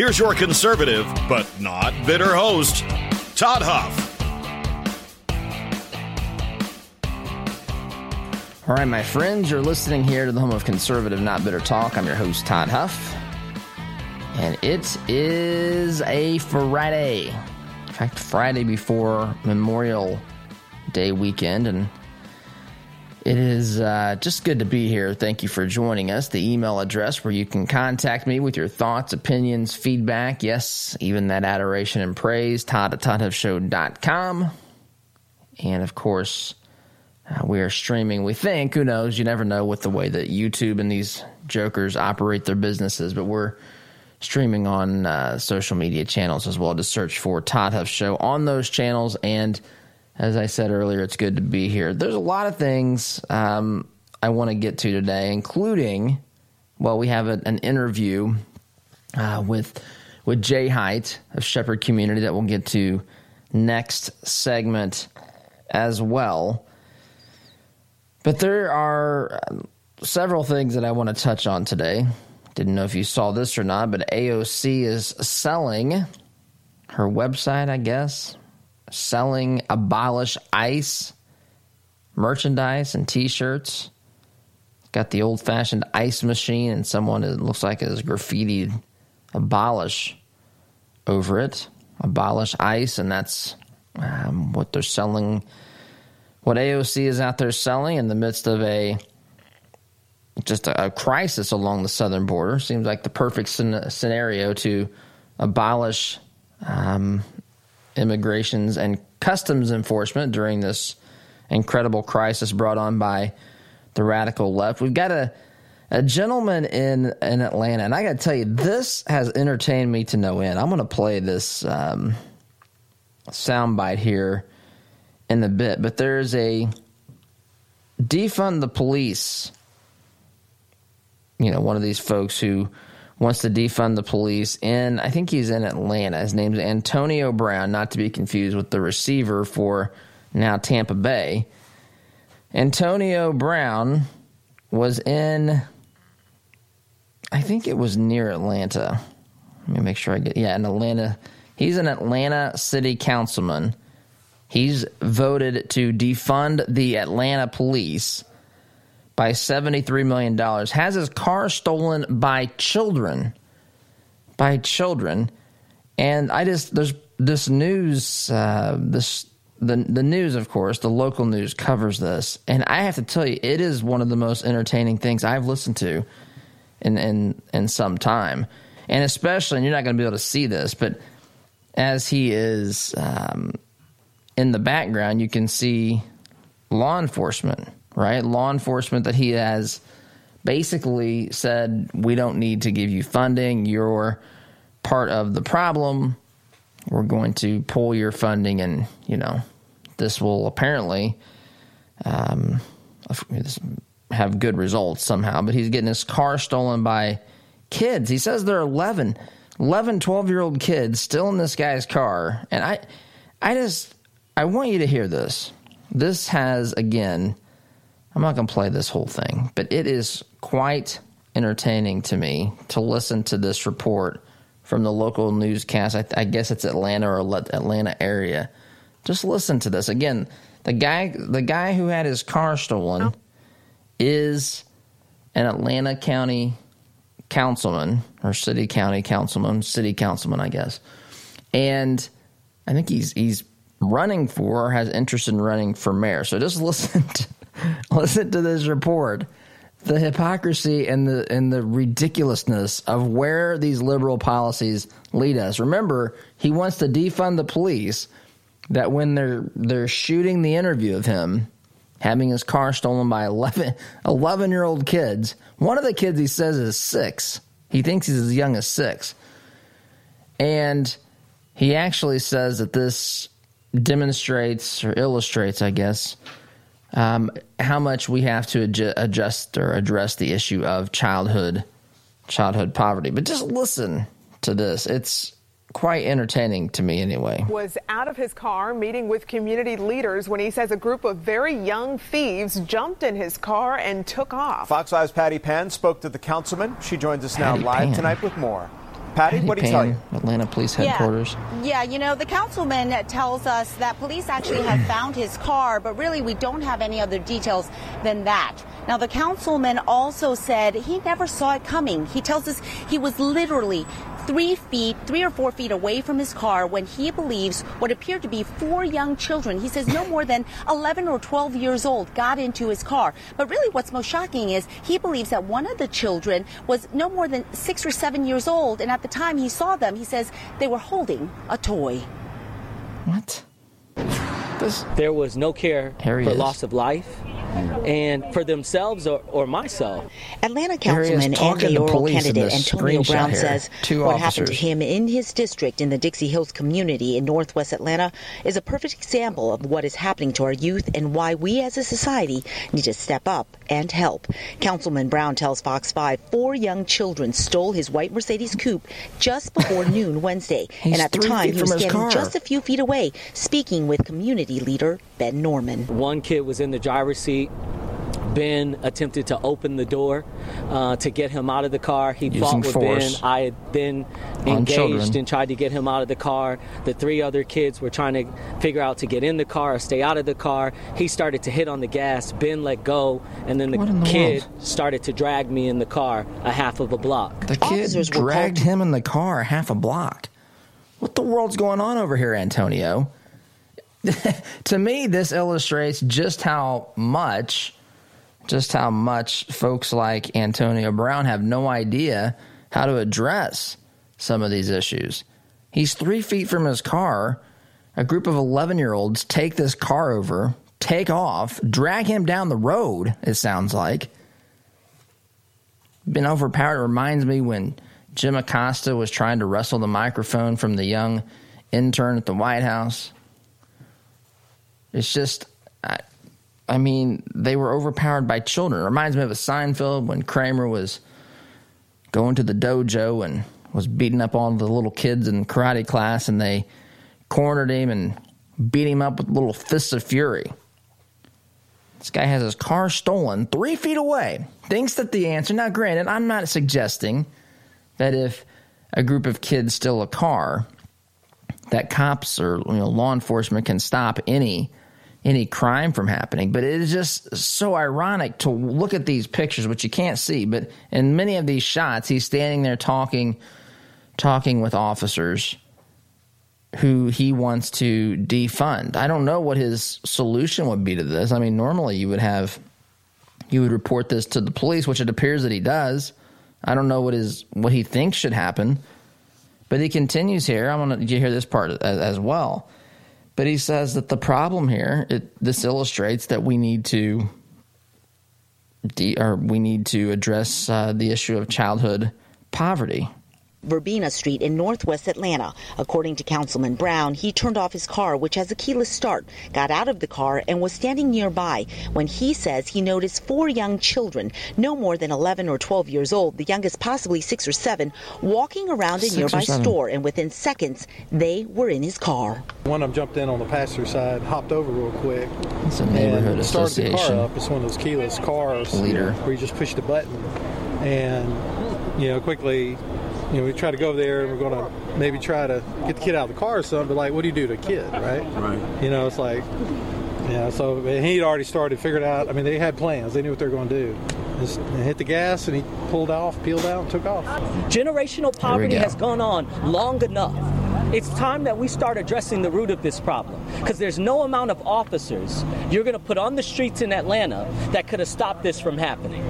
Here's your conservative, but not bitter host, Todd Huff. All right, my friends, you're listening here to the home of conservative, not bitter talk. I'm your host, Todd Huff. And it is a Friday. In fact, Friday before Memorial Day weekend. And it is uh, just good to be here. Thank you for joining us. The email address where you can contact me with your thoughts, opinions, feedback, yes, even that adoration and praise, Todd. And of course, uh, we are streaming, we think, who knows, you never know with the way that YouTube and these jokers operate their businesses, but we're streaming on uh, social media channels as well. Just search for Todd Huff Show on those channels and – as I said earlier, it's good to be here. There's a lot of things um, I want to get to today, including, well, we have a, an interview uh, with with Jay Height of Shepherd Community that we'll get to next segment as well. But there are um, several things that I want to touch on today. Didn't know if you saw this or not, but AOC is selling her website, I guess, selling abolish ice merchandise and t-shirts. Got the old-fashioned ice machine and someone it looks like is graffitied abolish over it. Abolish ice and that's um, what they're selling what aoc is out there selling in the midst of a just a, a crisis along the southern border. Seems like the perfect scenario to abolish um, immigrations and customs enforcement during this incredible crisis brought on by the radical left. We've got a a gentleman in in Atlanta, and I got to tell you, this has entertained me to no end. I'm going to play this um, soundbite here in a bit, but there's a defund the police. You know, one of these folks who wants to defund the police in, I think he's in Atlanta. His name's Antonio Brown, not to be confused with the receiver for now Tampa Bay. Antonio Brown was in, I think it was near Atlanta. Let me make sure I get, yeah, in Atlanta. He's an Atlanta city councilman. He's voted to defund the Atlanta police by $73 million, has his car stolen by children. By children. And I just, there's this news, uh, this, the, the news, of course, the local news covers this. And I have to tell you, it is one of the most entertaining things I've listened to in, in, in some time. And especially, and you're not going to be able to see this, but as he is um, in the background, you can see law enforcement right? Law enforcement that he has basically said, we don't need to give you funding. You're part of the problem. We're going to pull your funding, and, you know, this will apparently um, have good results somehow. But he's getting his car stolen by kids. He says they're 11, 11, 12 year old kids still in this guy's car. And I, I just, I want you to hear this. This has, again, I'm not going to play this whole thing, but it is quite entertaining to me to listen to this report from the local newscast. I, I guess it's Atlanta or Atlanta area. Just listen to this again. The guy, the guy who had his car stolen, oh. is an Atlanta County councilman or city county councilman, city councilman, I guess. And I think he's he's running for or has interest in running for mayor. So just listen to listen to this report the hypocrisy and the and the ridiculousness of where these liberal policies lead us. Remember, he wants to defund the police. That when they're they're shooting the interview of him having his car stolen by 11, 11 year old kids, one of the kids he says is six. He thinks he's as young as six. And he actually says that this demonstrates or illustrates, I guess, um, how much we have to adju- adjust or address the issue of childhood childhood poverty. But just listen to this. It's quite entertaining to me anyway. Was out of his car meeting with community leaders when he says a group of very young thieves jumped in his car and took off. Fox 5's Patty Payne spoke to the councilman. She joins us now live Penn. tonight with more. Patty, Patty what do you tell Payne, you? Atlanta Police Headquarters. Yeah. yeah, you know, the councilman tells us that police actually have found his car, but really we don't have any other details than that. Now, the councilman also said he never saw it coming. He tells us he was literally three feet, three or four feet away from his car when he believes what appeared to be four young children, he says no more than 11 or 12 years old, got into his car. But really what's most shocking is he believes that one of the children was no more than six or seven years old, and at the time he saw them, he says they were holding a toy. What? This There was no care for is. loss of life and for themselves or, or myself. Atlanta Here he is Councilman and talking mayoral candidate Antonio Brown here. says Two what happened to him in his district in the Dixie Hills community in northwest Atlanta is a perfect example of what is happening to our youth and why we as a society need to step up and help. Councilman Brown tells Fox 5 four young children stole his white Mercedes coupe just before noon Wednesday. And at the time he was standing car. just a few feet away speaking with community leader Ben Norman. One kid was in the driver's seat. Ben attempted to open the door uh, to get him out of the car. He Using fought with force Ben. I had then engaged and tried to get him out of the car. The three other kids were trying to figure out to get in the car or stay out of the car. He started to hit on the gas. Ben let go, and then the, the kid world? started to drag me in the car a half of a block. the kid Officers dragged called- him in the car half a block. What the world's going on over here, Antonio? to me, this illustrates just how much, just how much folks like Antonio Brown have no idea how to address some of these issues. He's three feet from his car. A group of 11 year olds take this car over, take off, drag him down the road, it sounds like. Been overpowered. It reminds me when Jim Acosta was trying to wrestle the microphone from the young intern at the White House. It's just, I, I mean, they were overpowered by children. It reminds me of a Seinfeld when Kramer was going to the dojo and was beating up all the little kids in karate class, and they cornered him and beat him up with little fists of fury. This guy has his car stolen three feet away. Thinks that the answer. Now, granted, I'm not suggesting that if a group of kids steal a car, that cops or you know law enforcement can stop any any crime from happening. But it is just so ironic to look at these pictures, which you can't see. But in many of these shots, he's standing there talking, talking with officers who he wants to defund. I don't know what his solution would be to this. I mean, normally you would have you would report this to the police, which it appears that he does. I don't know what is what he thinks should happen. But he continues here. I want to you hear this part as, as well. But he says that the problem here, it, this illustrates that we need to, de, or we need to address uh, the issue of childhood poverty. Verbena Street in northwest Atlanta. According to Councilman Brown, he turned off his car, which has a keyless start, got out of the car, and was standing nearby when he says he noticed four young children, no more than 11 or 12 years old, the youngest possibly six or seven, walking around a Six nearby store, and within seconds, they were in his car. One of them jumped in on the passenger side, hopped over real quick, It's a neighborhood and started the association. car up. It's one of those keyless cars Leader. where you just push the button, and you know quickly. You know, we try to go there and we're going to maybe try to get the kid out of the car or something, but like, what do you do to a kid, right? Right. You know, it's like, yeah, so he'd already started, figured out, I mean, they had plans. They knew what they were going to do. Just hit the gas and he pulled off, peeled out, and took off. Generational poverty go. has gone on long enough. It's time that we start addressing the root of this problem because there's no amount of officers you're going to put on the streets in Atlanta that could have stopped this from happening.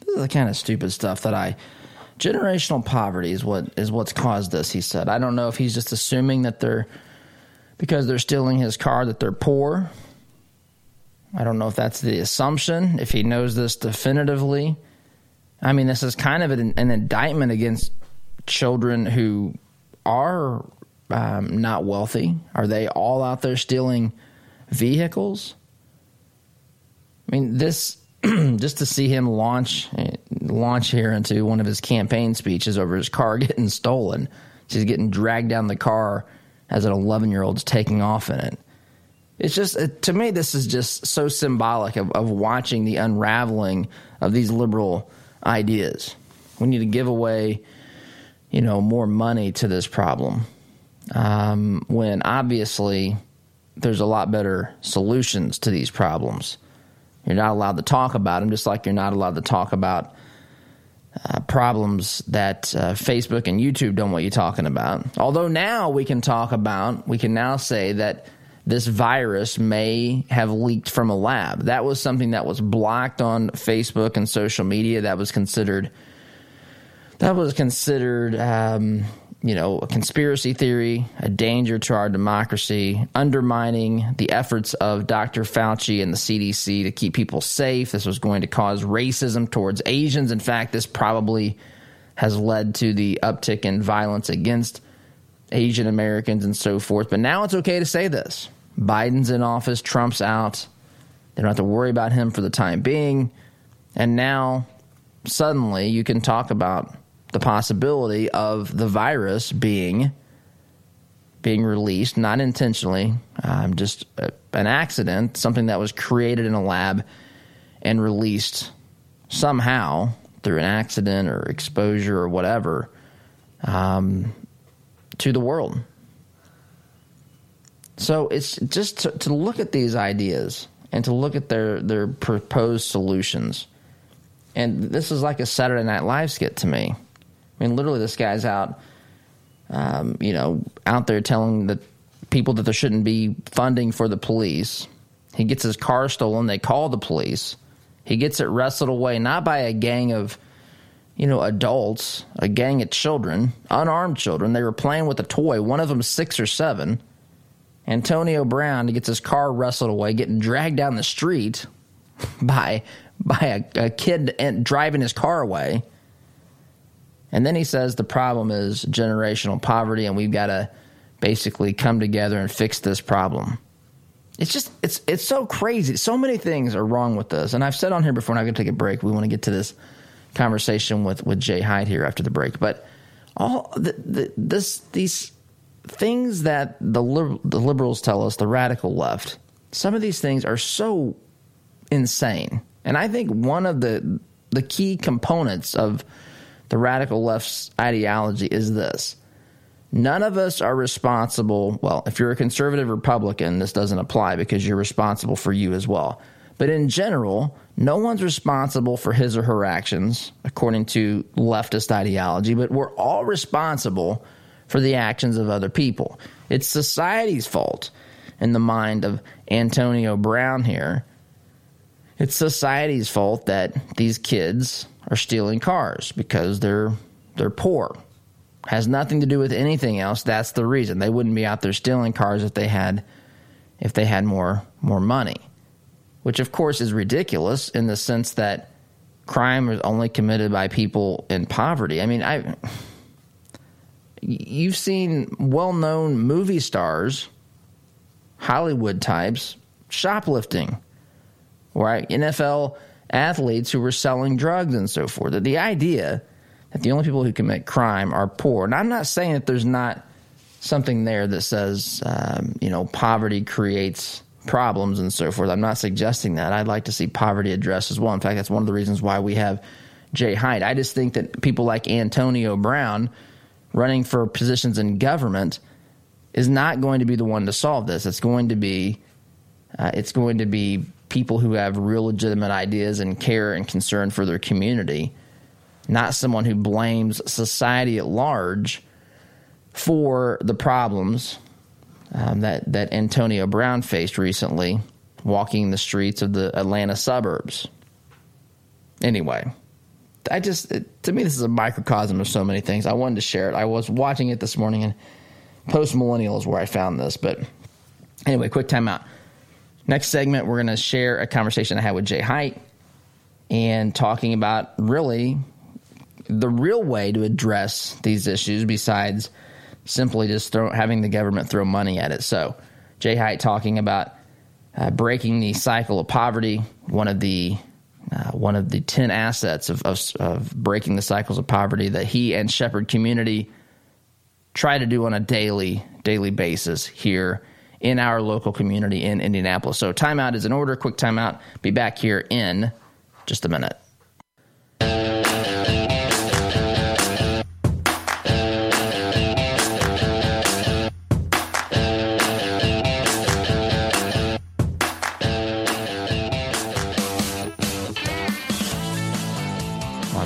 This is the kind of stupid stuff that I generational poverty is what is what's caused this he said i don't know if he's just assuming that they're because they're stealing his car that they're poor i don't know if that's the assumption if he knows this definitively i mean this is kind of an, an indictment against children who are um, not wealthy? Are they all out there stealing vehicles? I mean, this just to see him launch launch here into one of his campaign speeches over his car getting stolen. He's getting dragged down the car as an 11 year old's taking off in it. It's just to me, this is just so symbolic of, of watching the unraveling of these liberal ideas. We need to give away, you know, more money to this problem um, when obviously there's a lot better solutions to these problems. You're not allowed to talk about them, just like you're not allowed to talk about uh, problems that uh, Facebook and YouTube don't want you talking about. Although now we can talk about, we can now say that this virus may have leaked from a lab. That was something that was blocked on Facebook and social media. That was considered. That was considered um, you know, a conspiracy theory, a danger to our democracy, undermining the efforts of Dr. Fauci and the CDC to keep people safe. This was going to cause racism towards Asians. In fact, this probably has led to the uptick in violence against Asian Americans and so forth. But now it's okay to say this Biden's in office, Trump's out. They don't have to worry about him for the time being. And now, suddenly, you can talk about the possibility of the virus being being released, not intentionally, um, just a, an accident, something that was created in a lab and released somehow through an accident or exposure or whatever um, to the world. So it's just to, to look at these ideas and to look at their, their proposed solutions. And this is like a Saturday Night Live skit to me. I mean, literally, this guy's out, um, you know, out there telling the people that there shouldn't be funding for the police. He gets his car stolen. They call the police. He gets it wrestled away, not by a gang of, you know, adults, a gang of children, unarmed children. They were playing with a toy. One of them six or seven. Antonio Brown gets his car wrestled away, getting dragged down the street by by a, a kid driving his car away. And then he says the problem is generational poverty, and we've got to basically come together and fix this problem. It's just it's it's so crazy. So many things are wrong with this, and I've said on here before. And I'm going to take a break. We want to get to this conversation with with Jay Height here after the break, but all the, the, this these things that the the liberals tell us, the radical left, some of these things are so insane, and I think one of the the key components of the radical left's ideology is this none of us are responsible. Well, if you're a conservative Republican, this doesn't apply because you're responsible for you as well. But in general, no one's responsible for his or her actions, according to leftist ideology, but we're all responsible for the actions of other people. It's society's fault in the mind of Antonio Brown here. It's society's fault that these kids are stealing cars because they're they're poor. Has nothing to do with anything else. That's the reason. They wouldn't be out there stealing cars if they had if they had more more money. Which of course is ridiculous in the sense that crime is only committed by people in poverty. I mean, I you've seen well-known movie stars, Hollywood types shoplifting, right? NFL athletes who were selling drugs and so forth. That The idea that the only people who commit crime are poor, and I'm not saying that there's not something there that says, um, you know, poverty creates problems and so forth. I'm not suggesting that. I'd like to see poverty addressed as well. In fact, that's one of the reasons why we have Jay Height. I just think that people like Antonio Brown running for positions in government is not going to be the one to solve this. It's going to be uh, it's going to be people who have real legitimate ideas and care and concern for their community, not someone who blames society at large for the problems um, that that Antonio Brown faced recently, walking the streets of the Atlanta suburbs. Anyway, I just it, to me this is a microcosm of so many things. I wanted to share it. I was watching it this morning, and post millennial is where I found this. But anyway, quick timeout. Next segment, we're going to share a conversation I had with Jay Height and talking about really the real way to address these issues besides simply just throw, having the government throw money at it. So, Jay Height talking about uh, breaking the cycle of poverty, one of the uh, one of the ten assets of, of, of breaking the cycles of poverty that he and Shepherd Community try to do on a daily daily basis here in our local community in Indianapolis. So, timeout is in order. Quick timeout. Be back here in just a minute.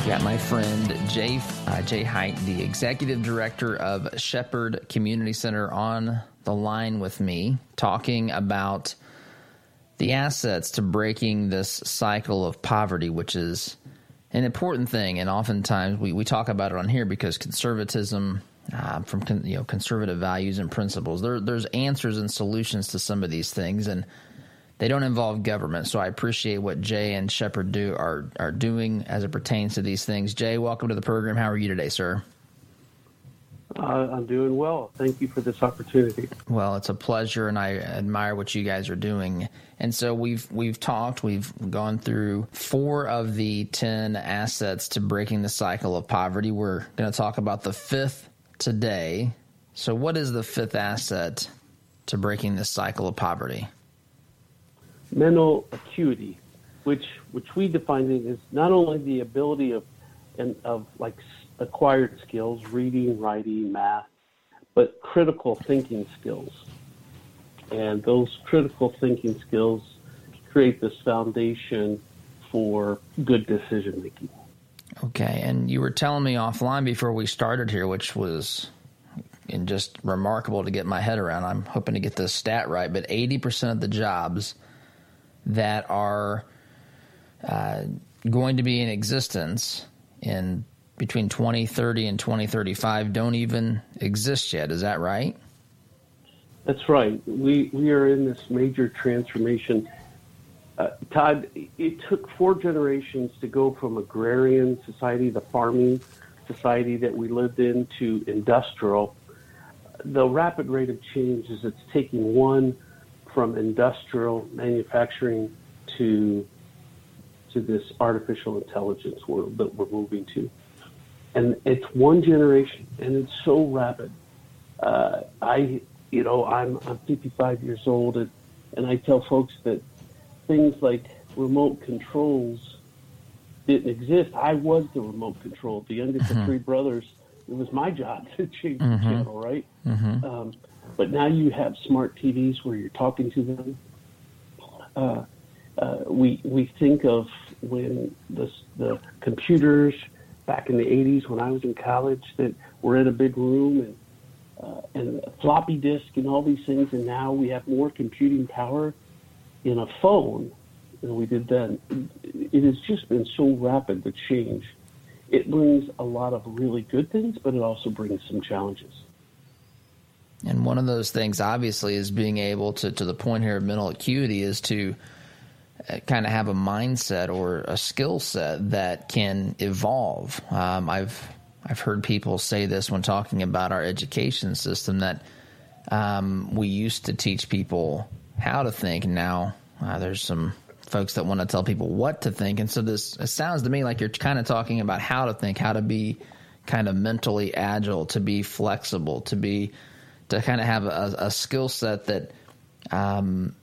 I've got my friend Jay uh, Jay Height, the executive director of Shepherd Community Center, on the line with me, talking about the assets to breaking this cycle of poverty, which is an important thing. And oftentimes we, we talk about it on here because conservatism, uh, from con, you know conservative values and principles, there, there's answers and solutions to some of these things, and they don't involve government. So I appreciate what Jay and Shepherd do are are doing as it pertains to these things. Jay, welcome to the program. How are you today, sir? Uh, I'm doing well. Thank you for this opportunity. Well, it's a pleasure, and I admire what you guys are doing. And so we've we've talked, we've gone through four of the ten assets to breaking the cycle of poverty. We're going to talk about the fifth today. So, what is the fifth asset to breaking this cycle of poverty? mental acuity, which which we define it as not only the ability of and of like acquired skills, reading, writing, math, but critical thinking skills. And those critical thinking skills create this foundation for good decision making. Okay, and you were telling me offline before we started here, which was and just remarkable to get my head around. I'm hoping to get this stat right, but 80% of the jobs that are uh, going to be in existence in between 2030 and 2035 don't even exist yet. Is that right? That's right. We we are in this major transformation. Uh, Todd, it took four generations to go from agrarian society, the farming society that we lived in, to industrial. The rapid rate of change is it's taking one from industrial manufacturing to to this artificial intelligence world that we're moving to. And it's one generation, and it's so rapid. Uh, I, you know, I'm I'm 55 years old, and, and I tell folks that things like remote controls didn't exist. I was the remote control. The youngest mm-hmm. of three brothers. It was my job to change mm-hmm. the channel, right? Mm-hmm. Um, but now you have smart TVs where you're talking to them. Uh, uh, we we think of when the the computers back in the 80s when I was in college that we're in a big room and uh, and floppy disk and all these things, and now we have more computing power in a phone than we did then. It has just been so rapid the change. It brings a lot of really good things, but it also brings some challenges. And one of those things, obviously, is being able to, to the point here of mental acuity, is to kind of have a mindset or a skill set that can evolve. Um, I've I've heard people say this when talking about our education system that um, we used to teach people how to think. Now uh, there's some folks that want to tell people what to think, and so this sounds to me like you're kind of talking about how to think, how to be kind of mentally agile, to be flexible, to be to kind of have a, a skill set that, um,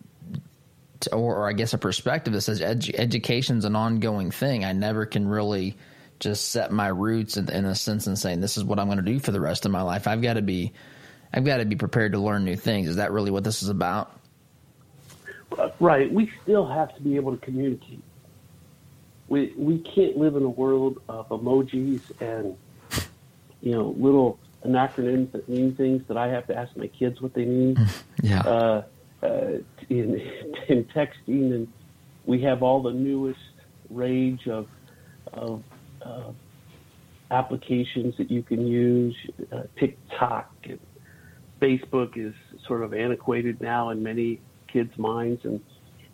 or, or, I guess a perspective that says edu- education's an ongoing thing. I never can really just set my roots in, in a sense and saying this is what I'm going to do for the rest of my life. I've got to be, I've got to be prepared to learn new things. Is that really what this is about? Right. We still have to be able to communicate. We we can't live in a world of emojis and you know little acronyms that mean things that I have to ask my kids what they mean. Yeah. Uh, in, in texting, and we have all the newest rage of of uh, applications that you can use. Uh, TikTok, and Facebook is sort of antiquated now in many kids' minds, and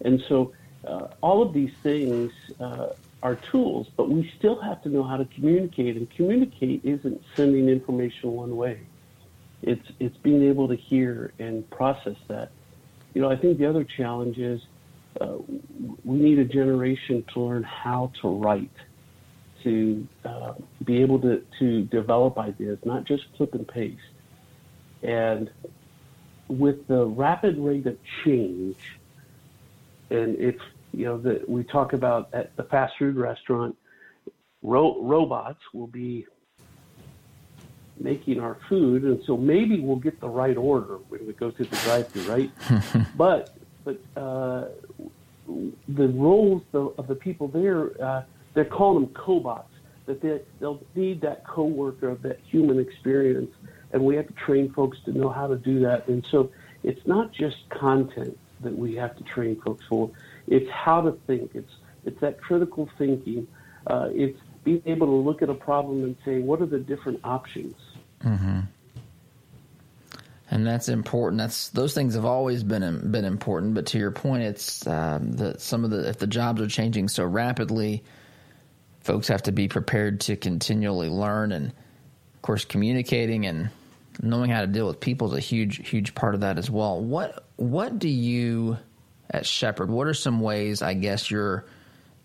and so uh, all of these things uh, are tools, but we still have to know how to communicate. And communicate isn't sending information one way. It's it's being able to hear and process that. You know, I think the other challenge is uh, we need a generation to learn how to write, to uh, be able to, to develop ideas, not just clip and paste. And with the rapid rate of change, and if you know that we talk about at the fast food restaurant, ro- robots will be making our food, and so maybe we'll get the right order when we go through the drive-through, right? but but uh, the roles of the people there, uh, they're calling them cobots. That they they'll need that coworker, of that human experience, and we have to train folks to know how to do that. And so it's not just content that we have to train folks for; it's how to think. It's it's that critical thinking. Uh, it's being able to look at a problem and say, what are the different options? Mm-hmm. And that's important. That's those things have always been been important. But to your point, it's um, that some of the if the jobs are changing so rapidly, folks have to be prepared to continually learn, and of course, communicating and knowing how to deal with people is a huge huge part of that as well. What what do you at Shepherd? What are some ways I guess you're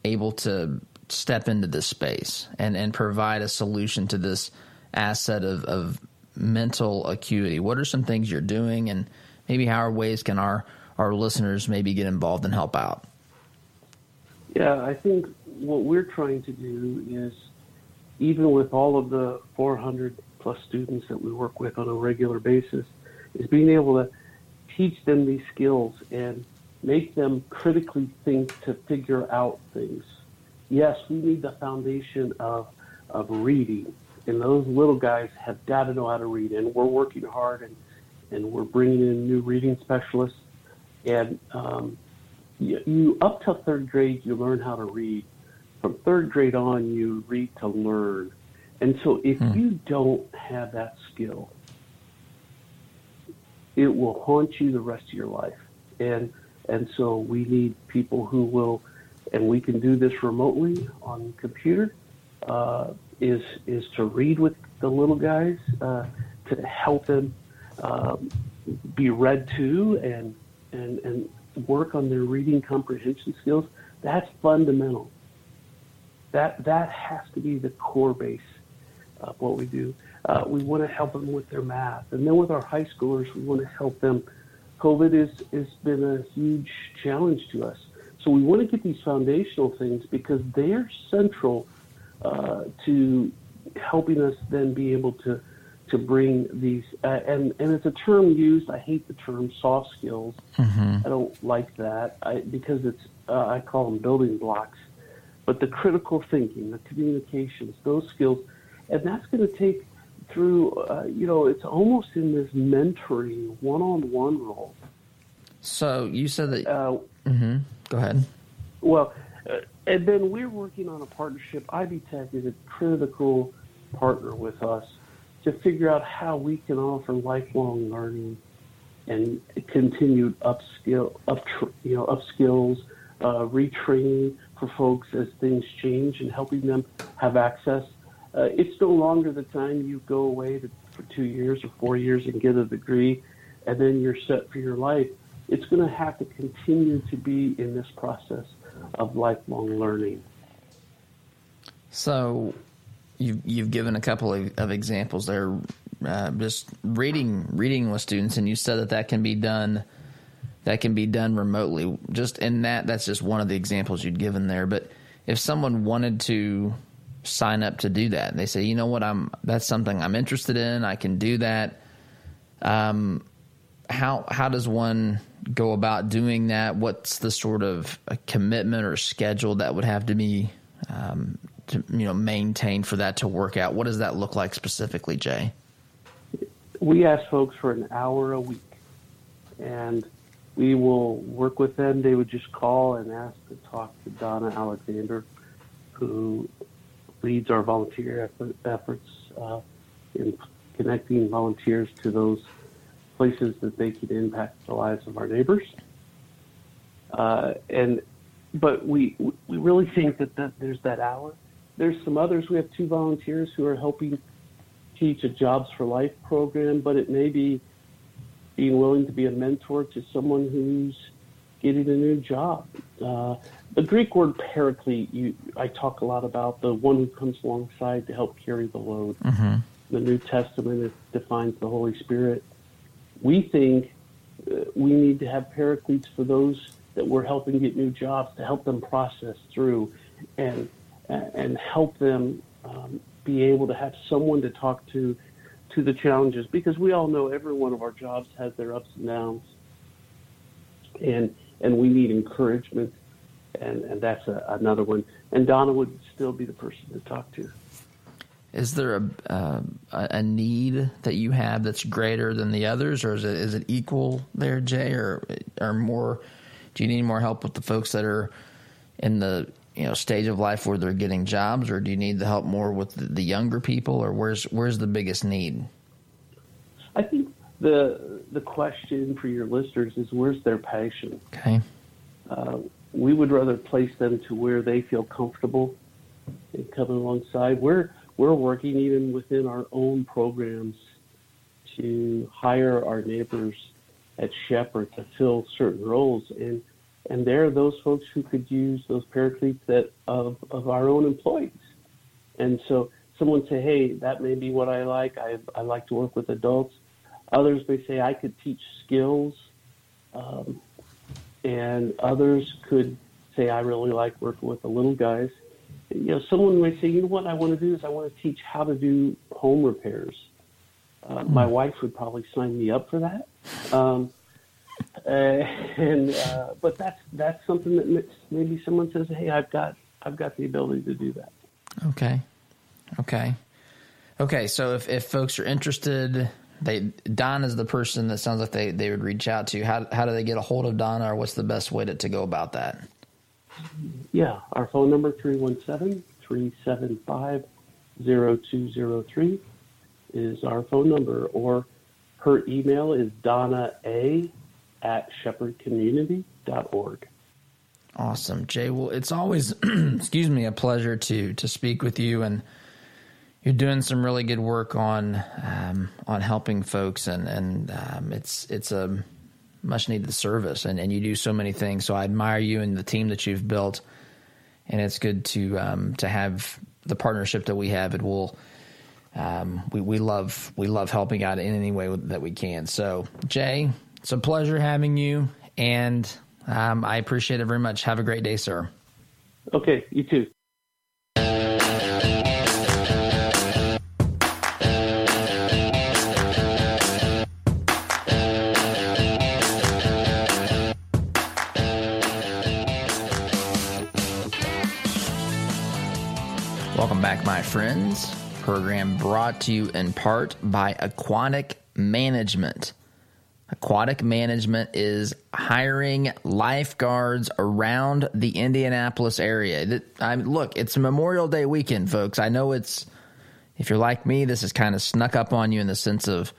able to step into this space and and provide a solution to this asset of, of mental acuity? What are some things you're doing, and maybe how are ways can our our listeners maybe get involved and help out? Yeah, I think what we're trying to do is, even with all of the 400 plus students that we work with on a regular basis, is being able to teach them these skills and make them critically think to figure out things. Yes, we need the foundation of of reading and those little guys have got to know how to read. And we're working hard, and and we're bringing in new reading specialists. And um, you, you up to third grade, you learn how to read. From third grade on, you read to learn. And so, if hmm. you don't have that skill, it will haunt you the rest of your life. And and so, we need people who will, and we can do this remotely on computer. Uh, is is to read with the little guys uh, to help them um, be read to and and and work on their reading comprehension skills. That's fundamental. That that has to be the core base of what we do. Uh, we want to help them with their math, and then with our high schoolers, we want to help them. COVID has has been a huge challenge to us, so we want to get these foundational things because they're central uh, to helping us then be able to to bring these uh, and and it's a term used. I hate the term soft skills. Mm-hmm. I don't like that I, because it's uh, I call them building blocks. But the critical thinking, the communications, those skills, and that's going to take through. Uh, you know, it's almost in this mentoring, one-on-one role. So you said that. Uh, mm-hmm. Go ahead. Well, uh, and then we're working on a partnership. Ivy Tech is a critical partner with us to figure out how we can offer lifelong learning and continued upskill, up you know, upskills, uh, retraining for folks as things change and helping them have access. Uh, it's no longer the time you go away to, for two years or four years and get a degree, and then you're set for your life. It's going to have to continue to be in this process of lifelong learning. So, you've you've given a couple of, of examples there, uh, just reading reading with students, and you said that that can be done that can be done remotely. Just in that, that's just one of the examples you'd given there. But if someone wanted to sign up to do that, they say, you know what, I'm that's something I'm interested in. I can do that. Um, how how does one go about doing that? What's the sort of commitment or schedule that would have to be um, to, you know maintained for that to work out? What does that look like specifically, Jay? We ask folks for an hour a week, and we will work with them. They would just call and ask to talk to Donna Alexander, who leads our volunteer effort, efforts uh, in connecting volunteers to those places that they could impact the lives of our neighbors. Uh, and but we we really think that, that there's that hour. There's some others. We have two volunteers who are helping teach a Jobs for Life program, but it may be being willing to be a mentor to someone who's getting a new job. Uh, the Greek word paraclete, you, I talk a lot about the one who comes alongside to help carry the load. Mm-hmm. The New Testament defines the Holy Spirit. We think uh, we need to have paracletes for those that we're helping get new jobs to help them process through and and help them um, be able to have someone to talk to to the challenges. Because we all know every one of our jobs has their ups and downs. And and we need encouragement. And and that's a, another one. And Donna would still be the person to talk to is there a uh, a need that you have that's greater than the others or is it is it equal there Jay or or more do you need more help with the folks that are in the you know stage of life where they're getting jobs, or do you need the help more with the younger people, or where's where's the biggest need? I think the the question for your listeners is where's their passion. Okay. Uh, we would rather place them to where they feel comfortable and coming alongside. We're we're working even within our own programs to hire our neighbors at Shepherd to fill certain roles, and and there are those folks who could use those paracletes that of of our own employees, and so someone say, hey, that may be what I like. I I like to work with adults. Others may say I could teach skills, um, and others could say I really like working with the little guys. You know, someone may say, you know what I want to do is I want to teach how to do home repairs. Uh, my wife would probably sign me up for that. Um, uh, and uh, but that's that's something that maybe someone says, "Hey, I've got I've got the ability to do that." Okay, okay, okay. So if if folks are interested, they Don is the person that sounds like they they would reach out to. How how do they get a hold of Donna, or what's the best way to, to go about that? Yeah, our phone number 317 375 0203 is our phone number, or her email is Donna A at shepherdcommunity.org. Awesome, Jay. Well, it's always, excuse me, a pleasure to to speak with you, and you're doing some really good work on um, on helping folks, and and um, it's it's a much needed service, and, and you do so many things. So I admire you and the team that you've built, and it's good to um, to have the partnership that we have. It will um, we, we love we love helping out in any way that we can. So, Jay, it's a pleasure having you, and um, I appreciate it very much. Have a great day, sir. Okay, you too. Welcome back, my friends program brought to you in part by Aquatic Management. Aquatic Management is hiring lifeguards around the Indianapolis area. I mean, look, it's Memorial Day weekend, folks. I know it's, if you're like me, this is kind of snuck up on you in the sense of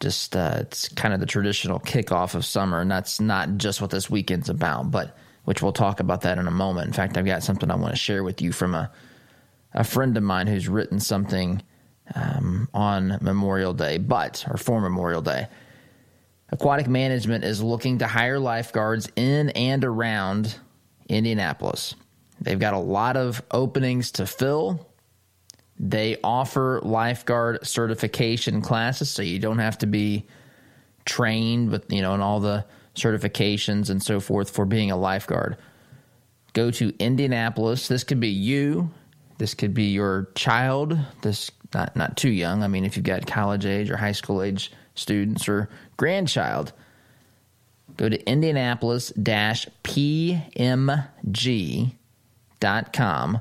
just, uh, it's kind of the traditional kickoff of summer, and that's not just what this weekend's about, but which we'll talk about that in a moment. In fact, I've got something I want to share with you from a a friend of mine who's written something um, on Memorial Day, but or for Memorial Day. Aquatic Management is looking to hire lifeguards in and around Indianapolis. They've got a lot of openings to fill. They offer lifeguard certification classes, so you don't have to be trained with you know and all the certifications and so forth for being a lifeguard. Go to Indianapolis. This could be you this could be your child. This not not too young. I mean, if you've got college age or high school age students or grandchild, go to Indianapolis-PMG.com.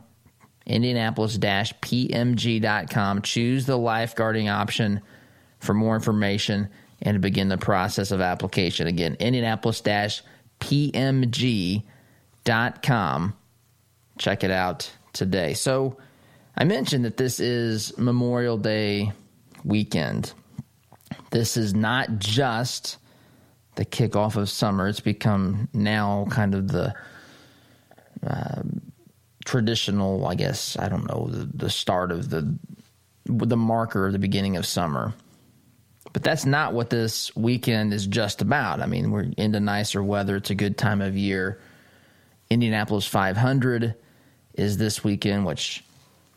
Indianapolis-PMG.com. Choose the lifeguarding option for more information and to begin the process of application. Again, Indianapolis-PMG.com. Check it out today. So I mentioned that this is Memorial Day weekend. This is not just the kickoff of summer, it's become now kind of the uh, traditional, I guess, I don't know, the, the start of the the marker of the beginning of summer. But that's not what this weekend is just about. I mean, we're into nicer weather. It's a good time of year. Indianapolis 500 is this weekend, which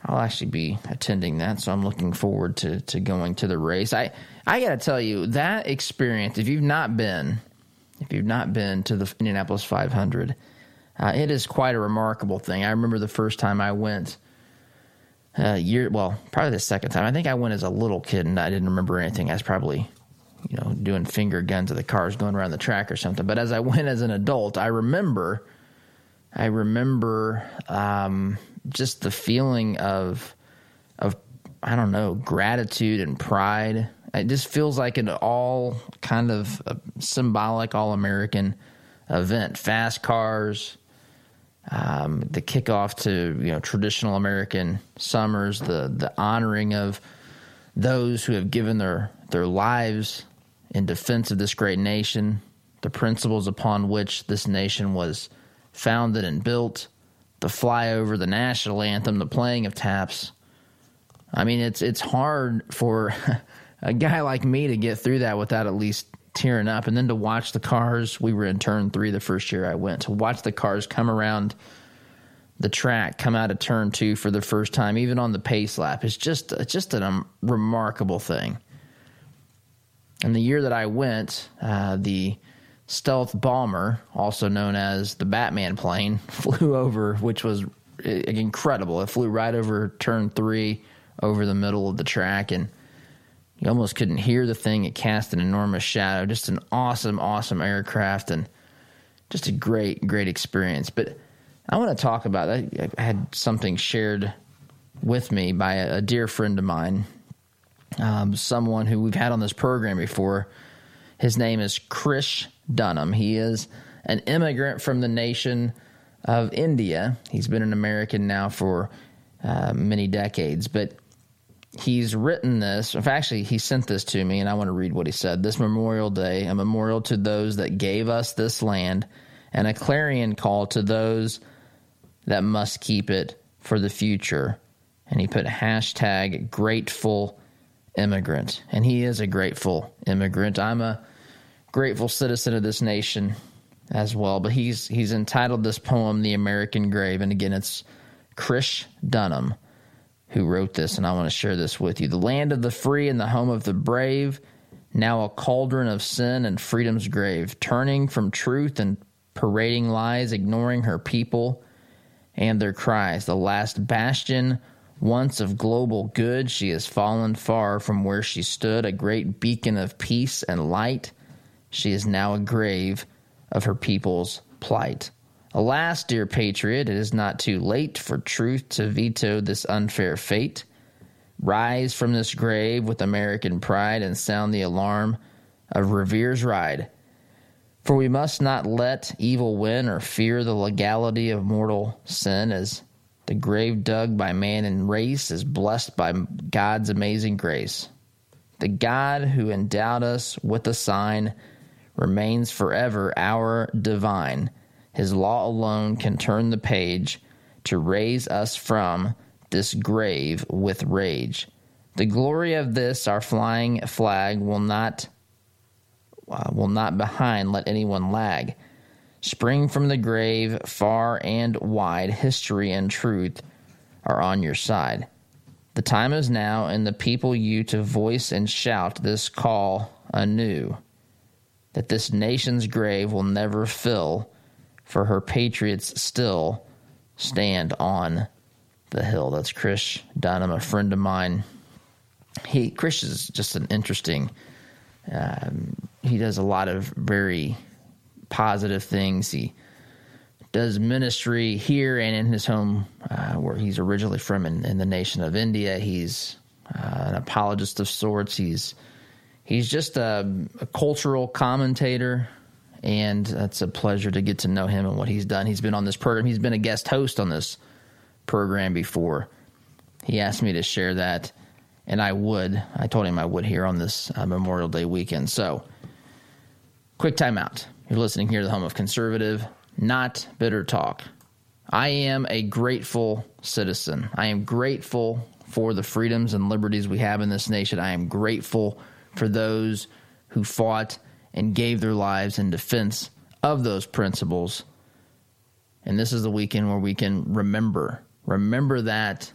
I'll actually be attending that. So I'm looking forward to, to going to the race. I, I got to tell you, that experience, if you've not been, if you've not been to the Indianapolis 500, uh, it is quite a remarkable thing. I remember the first time I went uh, year, well, probably the second time. I think I went as a little kid and I didn't remember anything. I was probably, you know, doing finger guns to the cars going around the track or something. But as I went as an adult, I remember, I remember um, just the feeling of, of I don't know, gratitude and pride. It just feels like an all kind of symbolic, all American event. Fast cars, um, the kickoff to you know traditional American summers, the the honoring of those who have given their their lives in defense of this great nation, the principles upon which this nation was founded and built, the flyover, the national anthem, the playing of taps. I mean, it's it's hard for a guy like me to get through that without at least tearing up. And then to watch the cars, we were in turn three the first year I went, to watch the cars come around the track, come out of turn two for the first time, even on the pace lap, is just, just a um, remarkable thing. And the year that I went, uh, the stealth bomber, also known as the Batman plane, flew over, which was uh, incredible. It flew right over turn three, over the middle of the track, and you almost couldn't hear the thing. It cast an enormous shadow. Just an awesome, awesome aircraft and just a great, great experience. But I want to talk about that. I had something shared with me by a dear friend of mine, um, someone who we've had on this program before. His name is Krish Dunham. He is an immigrant from the nation of India. He's been an American now for uh, many decades, but he's written this. Actually, he sent this to me, and I want to read what he said. This Memorial Day, a memorial to those that gave us this land, and a clarion call to those that must keep it for the future. And he put hashtag grateful immigrant. And he is a grateful immigrant. I'm a grateful citizen of this nation as well. But he's he's entitled this poem The American Grave. And again, it's Krish Dunham who wrote this, and I want to share this with you. The land of the free and the home of the brave, now a cauldron of sin and freedom's grave, turning from truth and parading lies, ignoring her people and their cries. The last bastion once of global good, she has fallen far from where she stood, a great beacon of peace and light. She is now a grave of her people's plight. Alas, dear patriot, it is not too late for truth to veto this unfair fate. Rise from this grave with American pride and sound the alarm of Revere's ride. For we must not let evil win or fear the legality of mortal sin, as the grave dug by man and race is blessed by God's amazing grace. The God who endowed us with a sign remains forever our divine his law alone can turn the page to raise us from this grave with rage. The glory of this our flying flag will not uh, will not behind let anyone lag. Spring from the grave far and wide, history and truth are on your side. The time is now, and the people you to voice and shout this call anew that this nation's grave will never fill for her Patriots still stand on the hill. That's Krish Dunham, a friend of mine. He Krish is just an interesting. Um, he does a lot of very positive things. He does ministry here and in his home, uh, where he's originally from, in, in, the nation of India. He's uh, an apologist of sorts. He's he's just a, a cultural commentator and it's a pleasure to get to know him and what he's done. He's been on this program. He's been a guest host on this program before. He asked me to share that, and I would. I told him I would here on this uh, Memorial Day weekend. So, quick timeout. You're listening here to the home of conservative, not bitter talk. I am a grateful citizen. I am grateful for the freedoms and liberties we have in this nation. I am grateful for those who fought and gave their lives in defense of those principles. And this is the weekend where we can remember, remember that,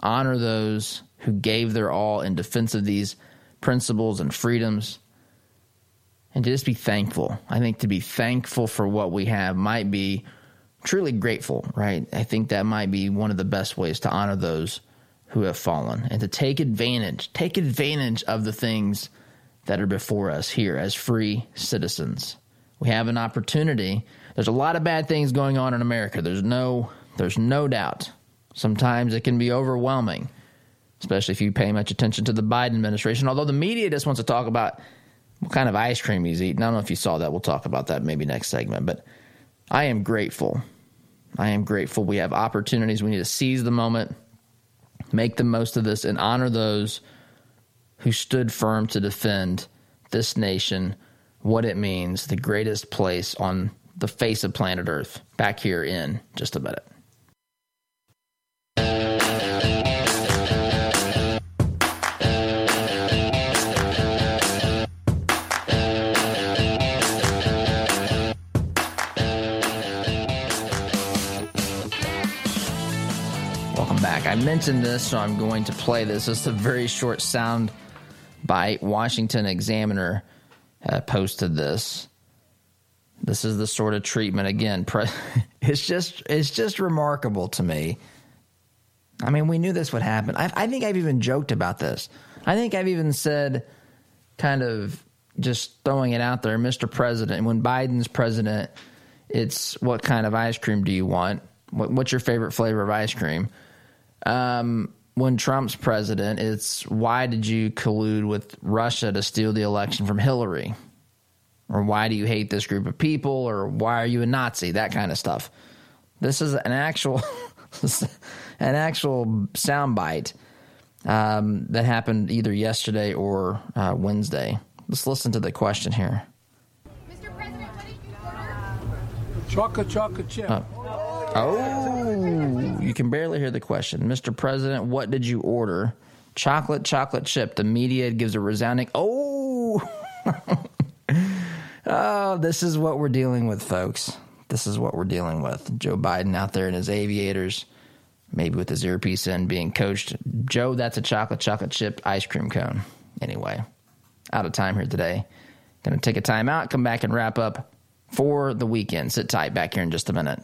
honor those who gave their all in defense of these principles and freedoms, and to just be thankful. I think to be thankful for what we have might be truly grateful, right? I think that might be one of the best ways to honor those who have fallen and to take advantage, take advantage of the things that are before us here as free citizens. We have an opportunity. There's a lot of bad things going on in America. There's no there's no doubt. Sometimes it can be overwhelming, especially if you pay much attention to the Biden administration. Although the media just wants to talk about what kind of ice cream he's eating. I don't know if you saw that. We'll talk about that maybe next segment. But I am grateful. I am grateful. We have opportunities. We need to seize the moment, make the most of this, and honor those who stood firm to defend this nation, what it means, the greatest place on the face of planet Earth, back here in just a minute. I mentioned this, so I'm going to play this. It's a very short sound by Washington Examiner uh, posted this. This is the sort of treatment again. Pre- it's just it's just remarkable to me. I mean, we knew this would happen. I, I think I've even joked about this. I think I've even said, kind of just throwing it out there, Mr. President. When Biden's president, it's what kind of ice cream do you want? What, what's your favorite flavor of ice cream? Um, when Trump's president, it's why did you collude with Russia to steal the election from Hillary? Or why do you hate this group of people? Or why are you a Nazi? That kind of stuff. This is an actual, an actual soundbite um, that happened either yesterday or uh, Wednesday. Let's listen to the question here. Mr. President, what did you order? Chocolate, chocolate chip. Uh, oh, you can barely hear the question. Mr. President, what did you order? Chocolate, chocolate chip. The media gives a resounding, oh. oh, this is what we're dealing with, folks. This is what we're dealing with. Joe Biden out there in his aviators, maybe with his earpiece in, being coached. Joe, that's a chocolate, chocolate chip ice cream cone. Anyway, out of time here today. Going to take a time out, come back and wrap up for the weekend. Sit tight back here in just a minute.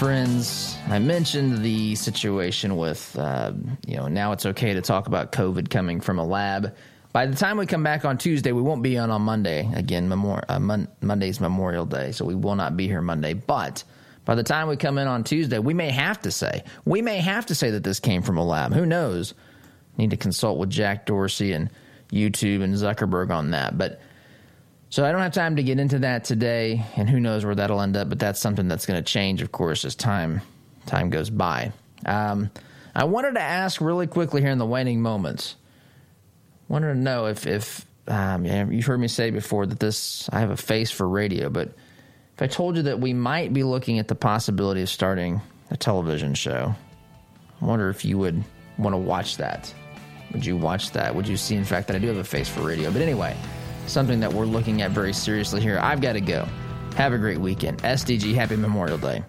Friends. I mentioned the situation with, uh, you know, now it's okay to talk about COVID coming from a lab. By the time we come back on Tuesday, we won't be on on Monday. Again, Memor- uh, Mon- Monday's Memorial Day, so we will not be here Monday. But by the time we come in on Tuesday, we may have to say, we may have to say that this came from a lab. Who knows? Need to consult with Jack Dorsey and YouTube and Zuckerberg on that. But so I don't have time to get into that today, and who knows where that'll end up. But that's something that's going to change, of course, as time time goes by. Um, I wanted to ask really quickly here in the waning moments. Wanted to know if if um, you've heard me say before that this I have a face for radio, but if I told you that we might be looking at the possibility of starting a television show, I wonder if you would want to watch that. Would you watch that? Would you see, in fact, that I do have a face for radio? But anyway something that we're looking at very seriously here. I've got to go. Have a great weekend. SDG, happy Memorial Day.